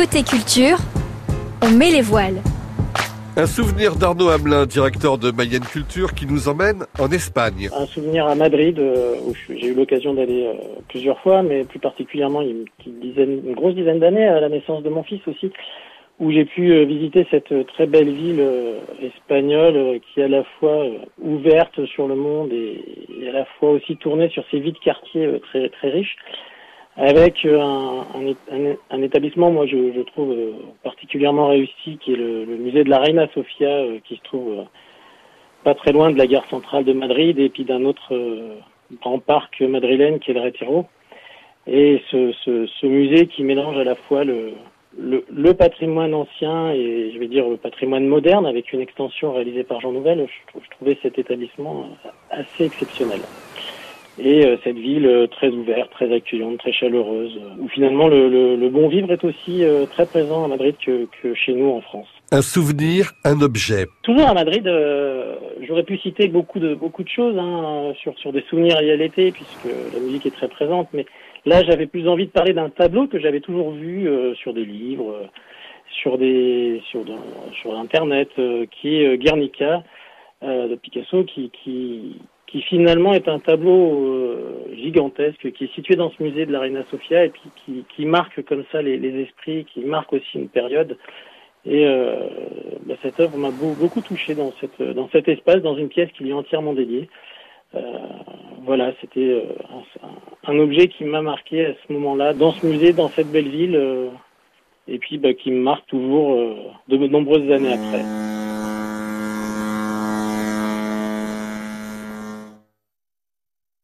Côté culture, on met les voiles. Un souvenir d'Arnaud Hamelin, directeur de Mayenne Culture, qui nous emmène en Espagne. Un souvenir à Madrid, euh, où j'ai eu l'occasion d'aller euh, plusieurs fois, mais plus particulièrement il y a une, petite dizaine, une grosse dizaine d'années, à la naissance de mon fils aussi, où j'ai pu euh, visiter cette très belle ville espagnole qui est à la fois ouverte sur le monde et, et, à la fois aussi tournée sur ses vides quartiers très, très riches avec euh, un, établissement, moi je, trouve euh, particulièrement réussi, qui est le, musée de la Reina Sofia, euh, qui se trouve pas très loin de la gare centrale de Madrid, et puis d'un autre grand parc madrilène qui est le Retiro. Et ce, musée qui mélange à la fois le, patrimoine ancien et je vais dire le patrimoine moderne avec une extension réalisée par Jean Nouvel, je, je trouvais cet établissement assez exceptionnel et euh, cette ville euh, très ouverte, très accueillante, très chaleureuse, où finalement le, le, le bon vivre est aussi euh, très présent à Madrid que, que, chez nous en France. Un souvenir, un objet. Toujours à Madrid, euh, j'aurais pu citer beaucoup de beaucoup de choses hein, sur sur des souvenirs liés à l'été, puisque la musique est très présente. Mais là, j'avais plus envie de parler d'un tableau que j'avais toujours vu euh, sur des livres, sur des sur sur internet, qui est Guernica de Picasso, qui qui qui finalement est un tableau euh, gigantesque qui est situé dans ce musée de la Reina Sofia et puis qui, qui marque comme ça les, les, esprits, qui marque aussi une période. Et euh, bah, cette œuvre m'a beaucoup touché dans, cette, dans cet espace, dans une pièce qui lui est entièrement dédiée. Euh, voilà, c'était euh, un, objet qui m'a marqué à ce moment-là, dans ce musée, dans cette belle ville, euh, et puis bah, qui me marque toujours de nombreuses années après.